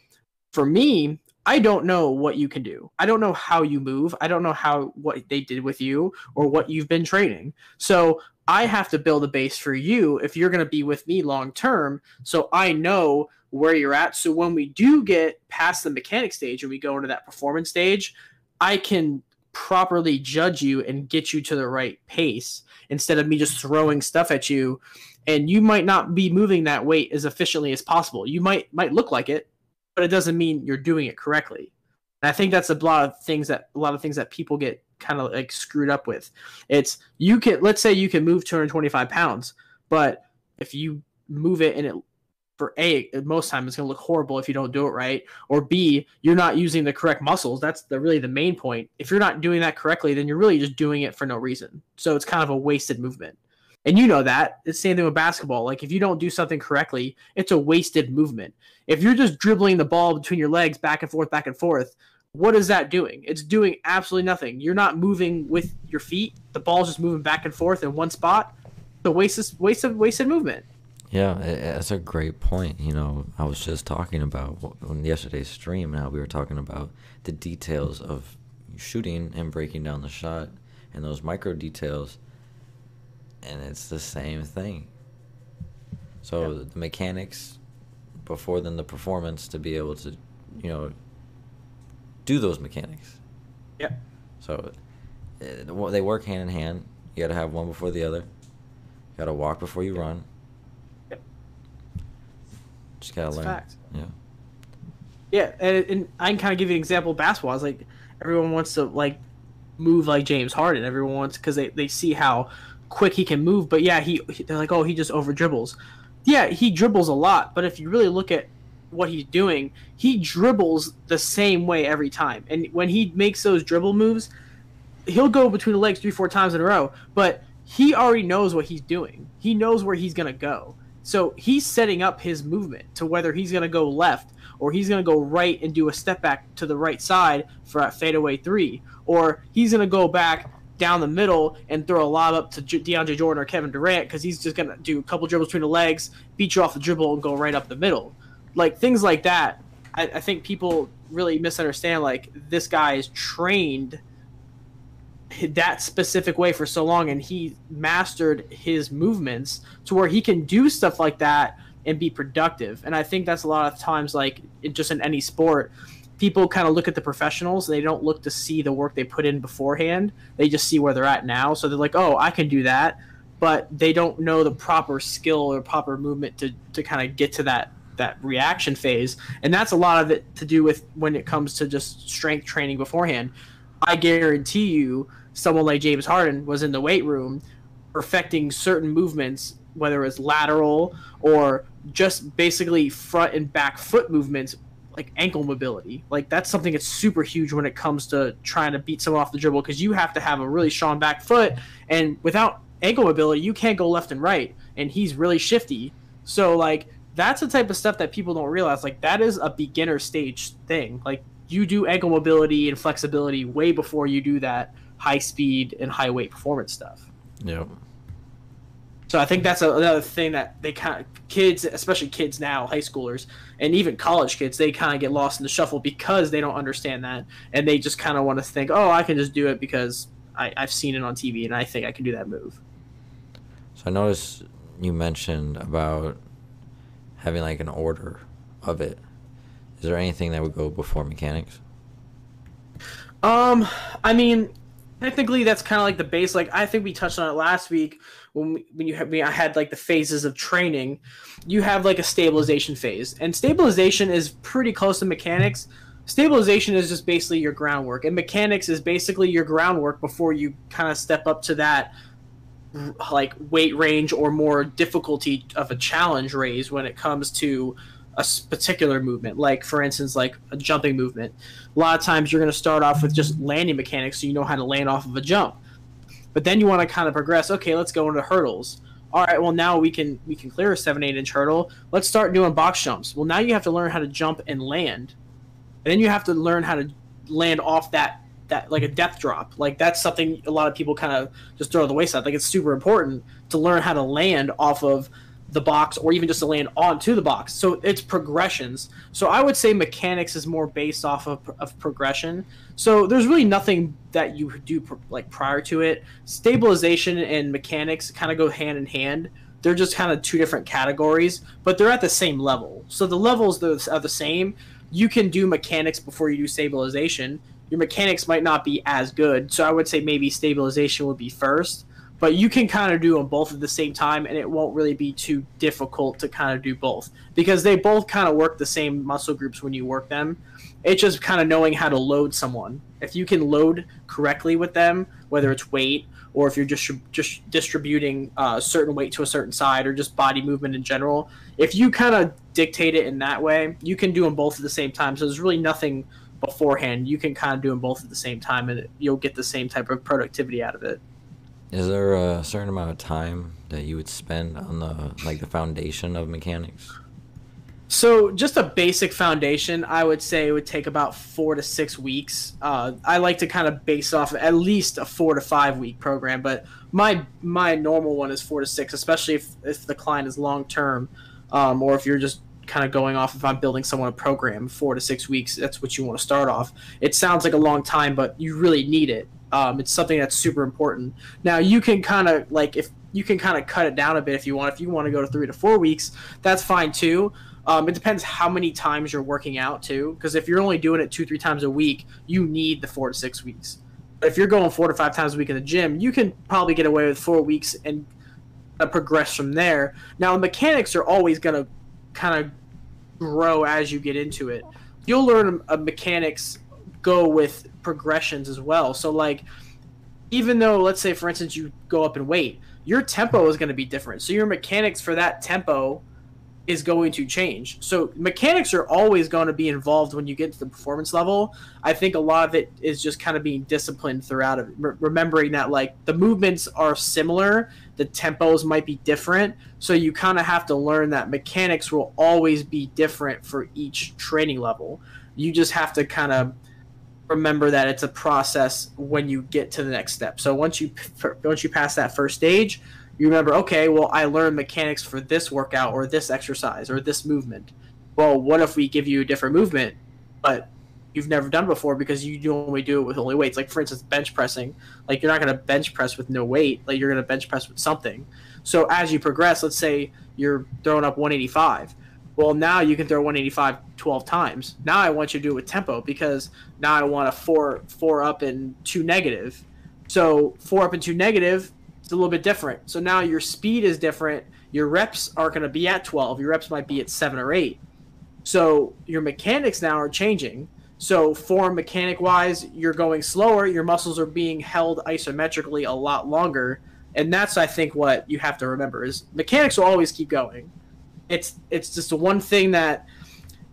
for me, I don't know what you can do. I don't know how you move. I don't know how what they did with you or what you've been training. So I have to build a base for you if you're going to be with me long term. So I know where you're at. So when we do get past the mechanic stage and we go into that performance stage, I can properly judge you and get you to the right pace instead of me just throwing stuff at you and you might not be moving that weight as efficiently as possible. You might might look like it, but it doesn't mean you're doing it correctly. And I think that's a lot of things that a lot of things that people get kind of like screwed up with. It's you can let's say you can move 225 pounds, but if you move it and it for a most time it's going to look horrible if you don't do it right or b you're not using the correct muscles that's the really the main point. If you're not doing that correctly then you're really just doing it for no reason. So it's kind of a wasted movement. And you know that. It's the same thing with basketball. Like if you don't do something correctly it's a wasted movement. If you're just dribbling the ball between your legs back and forth back and forth what is that doing it's doing absolutely nothing you're not moving with your feet the ball's just moving back and forth in one spot the wasted wasted wasted movement Yeah, that's a great point. You know, I was just talking about on yesterday's stream how we were talking about the details of shooting and breaking down the shot and those micro details, and it's the same thing. So Yeah. the mechanics before then the performance to be able to, you know, do those mechanics. yeah So uh, they work hand in hand. You got to have one before the other. You got to walk before you run. Yep. Just gotta learn. fact. Yeah. Yeah, and, and I can kind of give you an example of basketball. It's like everyone wants to like move like James Harden. Everyone wants because they, they see how quick he can move. But yeah, he they're like, oh, he just over dribbles. Yeah, he dribbles a lot. But if you really look at what he's doing, he dribbles the same way every time. And when he makes those dribble moves, he'll go between the legs three, four times in a row. But he already knows what he's doing. He knows where he's gonna go. So he's setting up his movement to whether he's gonna go left or he's going to go right and do a step back to the right side for a fadeaway three, or he's going to go back down the middle and throw a lob up to DeAndre Jordan or Kevin Durant because he's just going to do a couple dribbles between the legs, beat you off the dribble, and go right up the middle. Like things like that, I, I think people really misunderstand. Like this guy is trained that specific way for so long and he mastered his movements to where he can do stuff like that and be productive. And I think that's a lot of times, like it, just in any sport, people kind of look at the professionals. They don't look to see the work they put in beforehand. They just see where they're at now. So they're like, oh, I can do that. But they don't know the proper skill or proper movement to, to kind of get to that that reaction phase. And that's a lot of it to do with when it comes to just strength training beforehand. I guarantee you, someone like James Harden was in the weight room perfecting certain movements, whether it's lateral or just basically front and back foot movements, like ankle mobility. Like that's something that's super huge when it comes to trying to beat someone off the dribble because you have to have a really strong back foot, and without ankle mobility, you can't go left and right. And he's really shifty, so like that's the type of stuff that people don't realize. Like that is a beginner stage thing. Like you do ankle mobility and flexibility way before you do that high speed and high weight performance stuff. Yep. So I think that's a- another thing that they kind of kids, especially kids now, high schoolers, and even college kids, they kind of get lost in the shuffle because they don't understand that, and they just kind of want to think, oh, I can just do it because I, I've seen it on TV and I think I can do that move. So I noticed you mentioned about having like an order of it. Is there anything that would go before mechanics? Um, I mean, technically that's kind of like the base. Like I think we touched on it last week when we, when you had when I had like the phases of training. You have like a stabilization phase, and stabilization is pretty close to mechanics. Stabilization is just basically your groundwork, and mechanics is basically your groundwork before you kind of step up to that like weight range or more difficulty of a challenge raise when it comes to a particular movement. Like for instance like a jumping movement. A lot of times you're going to start off with just landing mechanics so you know how to land off of a jump. But then you want to kind of progress okay let's go into hurdles. All right, well now we can we can clear a seven eight inch hurdle. Let's start doing box jumps. Well, now you have to learn how to jump and land, and then you have to learn how to land off that that like a depth drop. Like that's something a lot of people kind of just throw to the wayside. Like it's super important to learn how to land off of the box or even just to land onto the box. So it's progressions. So I would say mechanics is more based off of, of progression. So there's really nothing that you do pr- like prior to it. Stabilization and mechanics kind of go hand in hand. They're just kind of two different categories, but they're at the same level. So the levels are the same. You can do mechanics before you do stabilization. Your mechanics might not be as good. So I would say maybe stabilization would be first but you can kind of do them both at the same time and it won't really be too difficult to kind of do both because they both kind of work the same muscle groups when you work them. It's just kind of knowing how to load someone. If you can load correctly with them whether it's weight or if you're just just distributing a uh, certain weight to a certain side or just body movement in general if you kind of dictate it in that way you can do them both at the same time. So there's really nothing beforehand you can kind of do them both at the same time and you'll get the same type of productivity out of it is there a certain amount of time that you would spend on the like the foundation of mechanics? So, just a basic foundation, I would say it would take about four to six weeks. Uh, I like to kind of base off at least a four to five week program, but my my normal one is four to six, especially if, if the client is long term, um, or if you're just kind of going off if I'm building someone a program, four to six weeks. That's what you want to start off. It sounds like a long time, but you really need it. Um, it's something that's super important. Now you can kind of like if you can kind of cut it down a bit if you want. If you want to go to three to four weeks, that's fine too. Um, it depends how many times you're working out too. Because if you're only doing it two three times a week, you need the four to six weeks. But if you're going four to five times a week in the gym, you can probably get away with four weeks and uh, progress from there. Now mechanics are always going to kind of grow as you get into it. You'll learn a mechanics go with progressions as well. So like even though let's say for instance you go up in weight, your tempo is going to be different. So your mechanics for that tempo is going to change. So mechanics are always going to be involved when you get to the performance level. I think a lot of it is just kind of being disciplined throughout re- remembering that like the movements are similar, the tempos might be different, so you kind of have to learn that mechanics will always be different for each training level. You just have to kind of remember that it's a process when you get to the next step. So once you once you pass that first stage, you remember, okay, well, I learned mechanics for this workout or this exercise or this movement. Well, what if we give you a different movement, but you've never done before because you only do it with only weights? Like for instance, bench pressing. Like you're not going to bench press with no weight. Like you're going to bench press with something. So as you progress, let's say you're throwing up 185 well, now you can throw 185 12 times. Now I want you to do it with tempo because now I want a four four up and two negative. So four up and two negative, a little bit different. So now your speed is different. Your reps are going to be at 12. Your reps might be at seven or eight. So your mechanics now are changing. So form mechanic wise, you're going slower. Your muscles are being held isometrically a lot longer, and that's I think what you have to remember is mechanics will always keep going it's it's just the one thing that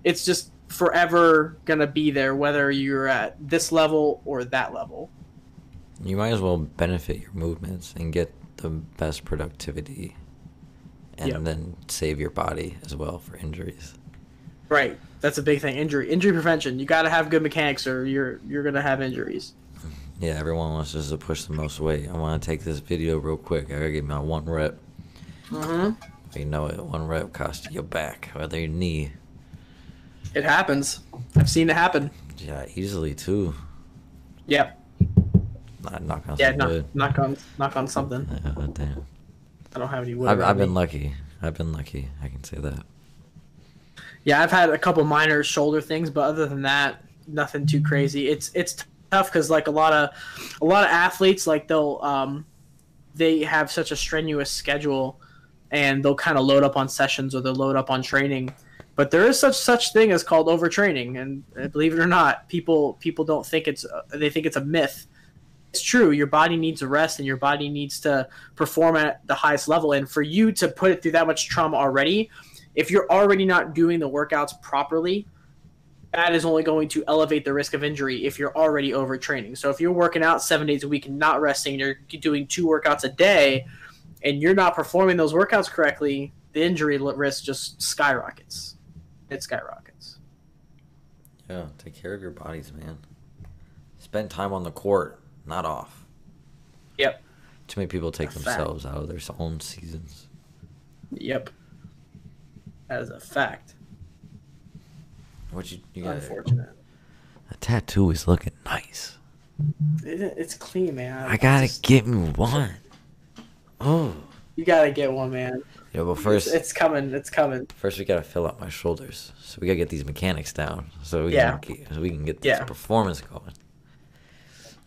it's just forever gonna be there, whether you're at this level or that level. You might as well benefit your movements and get the best productivity, and yep. then save your body as well for injuries. Right, that's a big thing. Injury, injury prevention. You got to have good mechanics, or you're you're gonna have injuries. Yeah, everyone wants just to push the most weight. I want to take this video real quick. I gotta get my one rep. Mm-hmm. You know it. One rep costs you your back or your knee. It happens. I've seen it happen. Yeah, easily too. Yep. Not knock on yeah, knock, knock on knock on something. Yeah, damn. I don't have any wood. I've, I've been lucky. I've been lucky. I can say that. Yeah, I've had a couple minor shoulder things, but other than that, nothing too crazy. It's it's tough because like a lot of a lot of athletes like they'll um they have such a strenuous schedule and they'll kind of load up on sessions or they'll load up on training. But there is such such thing as called overtraining, and believe it or not, people people don't think it's uh, they think it's a myth. It's true. Your body needs a rest, and your body needs to perform at the highest level. And for you to put it through that much trauma already, if you're already not doing the workouts properly, that is only going to elevate the risk of injury if you're already overtraining. So if you're working out seven days a week and not resting, you're doing two workouts a day, and you're not performing those workouts correctly, the injury risk just skyrockets. It skyrockets. Yeah, take care of your bodies, man. Spend time on the court, not off. Yep. Too many people take fact. themselves out of their own seasons. Yep. That is a fact. What you you got? Unfortunate. A tattoo is looking nice. It, it's clean, man. I gotta Just- get me one. Oh. You gotta get one, man. Yeah, but It's, first, it's coming. It's coming. first we gotta fill out my shoulders. So we gotta get these mechanics down, so we Yeah. can get, so we can get this Yeah. performance going.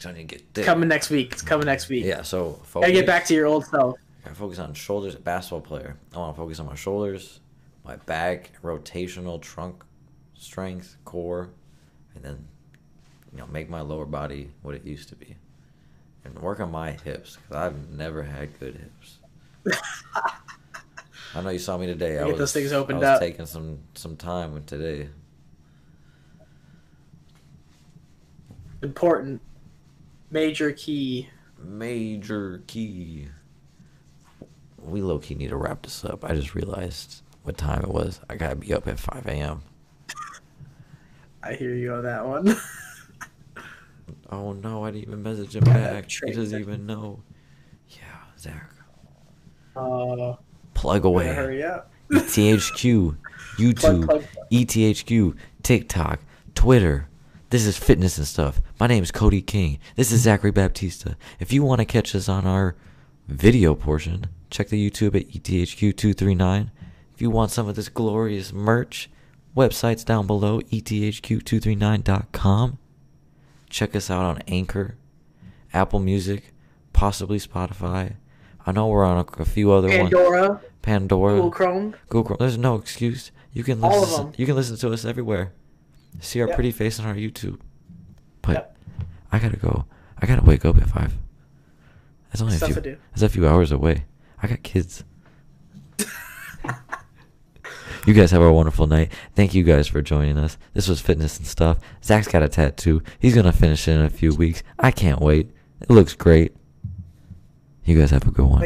I need to get thick. coming next week. It's coming next week. Yeah, so focus, Gotta get back to your old self. gotta focus on shoulders. Basketball player. I want to focus on my shoulders, my back, rotational trunk strength, core, and then you know make my lower body what it used to be, and work on my hips because I've never had good hips. I know you saw me today. I Get was, those things opened I was up. taking some some time with today. Important. Major key. Major key. We low key need to wrap this up. I just realized what time it was. I gotta be up at 5 a.m. I hear you on that one. Oh no, I didn't even message him back. He doesn't even know. Yeah, Zach. uh, Plug away. hurry up. ETHQ, YouTube, Plug, plug, plug. ETHQ, TikTok, Twitter. This is fitness and stuff. My name is Cody King. This is Zachary Baptista. If you want to catch us on our video portion, check the YouTube at E ETHQ239. If you want some of this glorious merch, websites down below, E ETHQ239.com. Check us out on Anchor, Apple Music, possibly Spotify. I know we're on a, a few other ones. Pandora, Pandora. Google Chrome. Google Chrome. There's no excuse. You can listen. You can listen to us everywhere. See our Yep. pretty face on our YouTube. But Yep. I gotta go. I gotta wake up at five. That's only a few. That's a few hours away. I got kids. you guys have a wonderful night. Thank you guys for joining us. This was fitness and stuff. Zach's got a tattoo. He's gonna finish it in a few weeks. I can't wait. It looks great. You guys have a good one.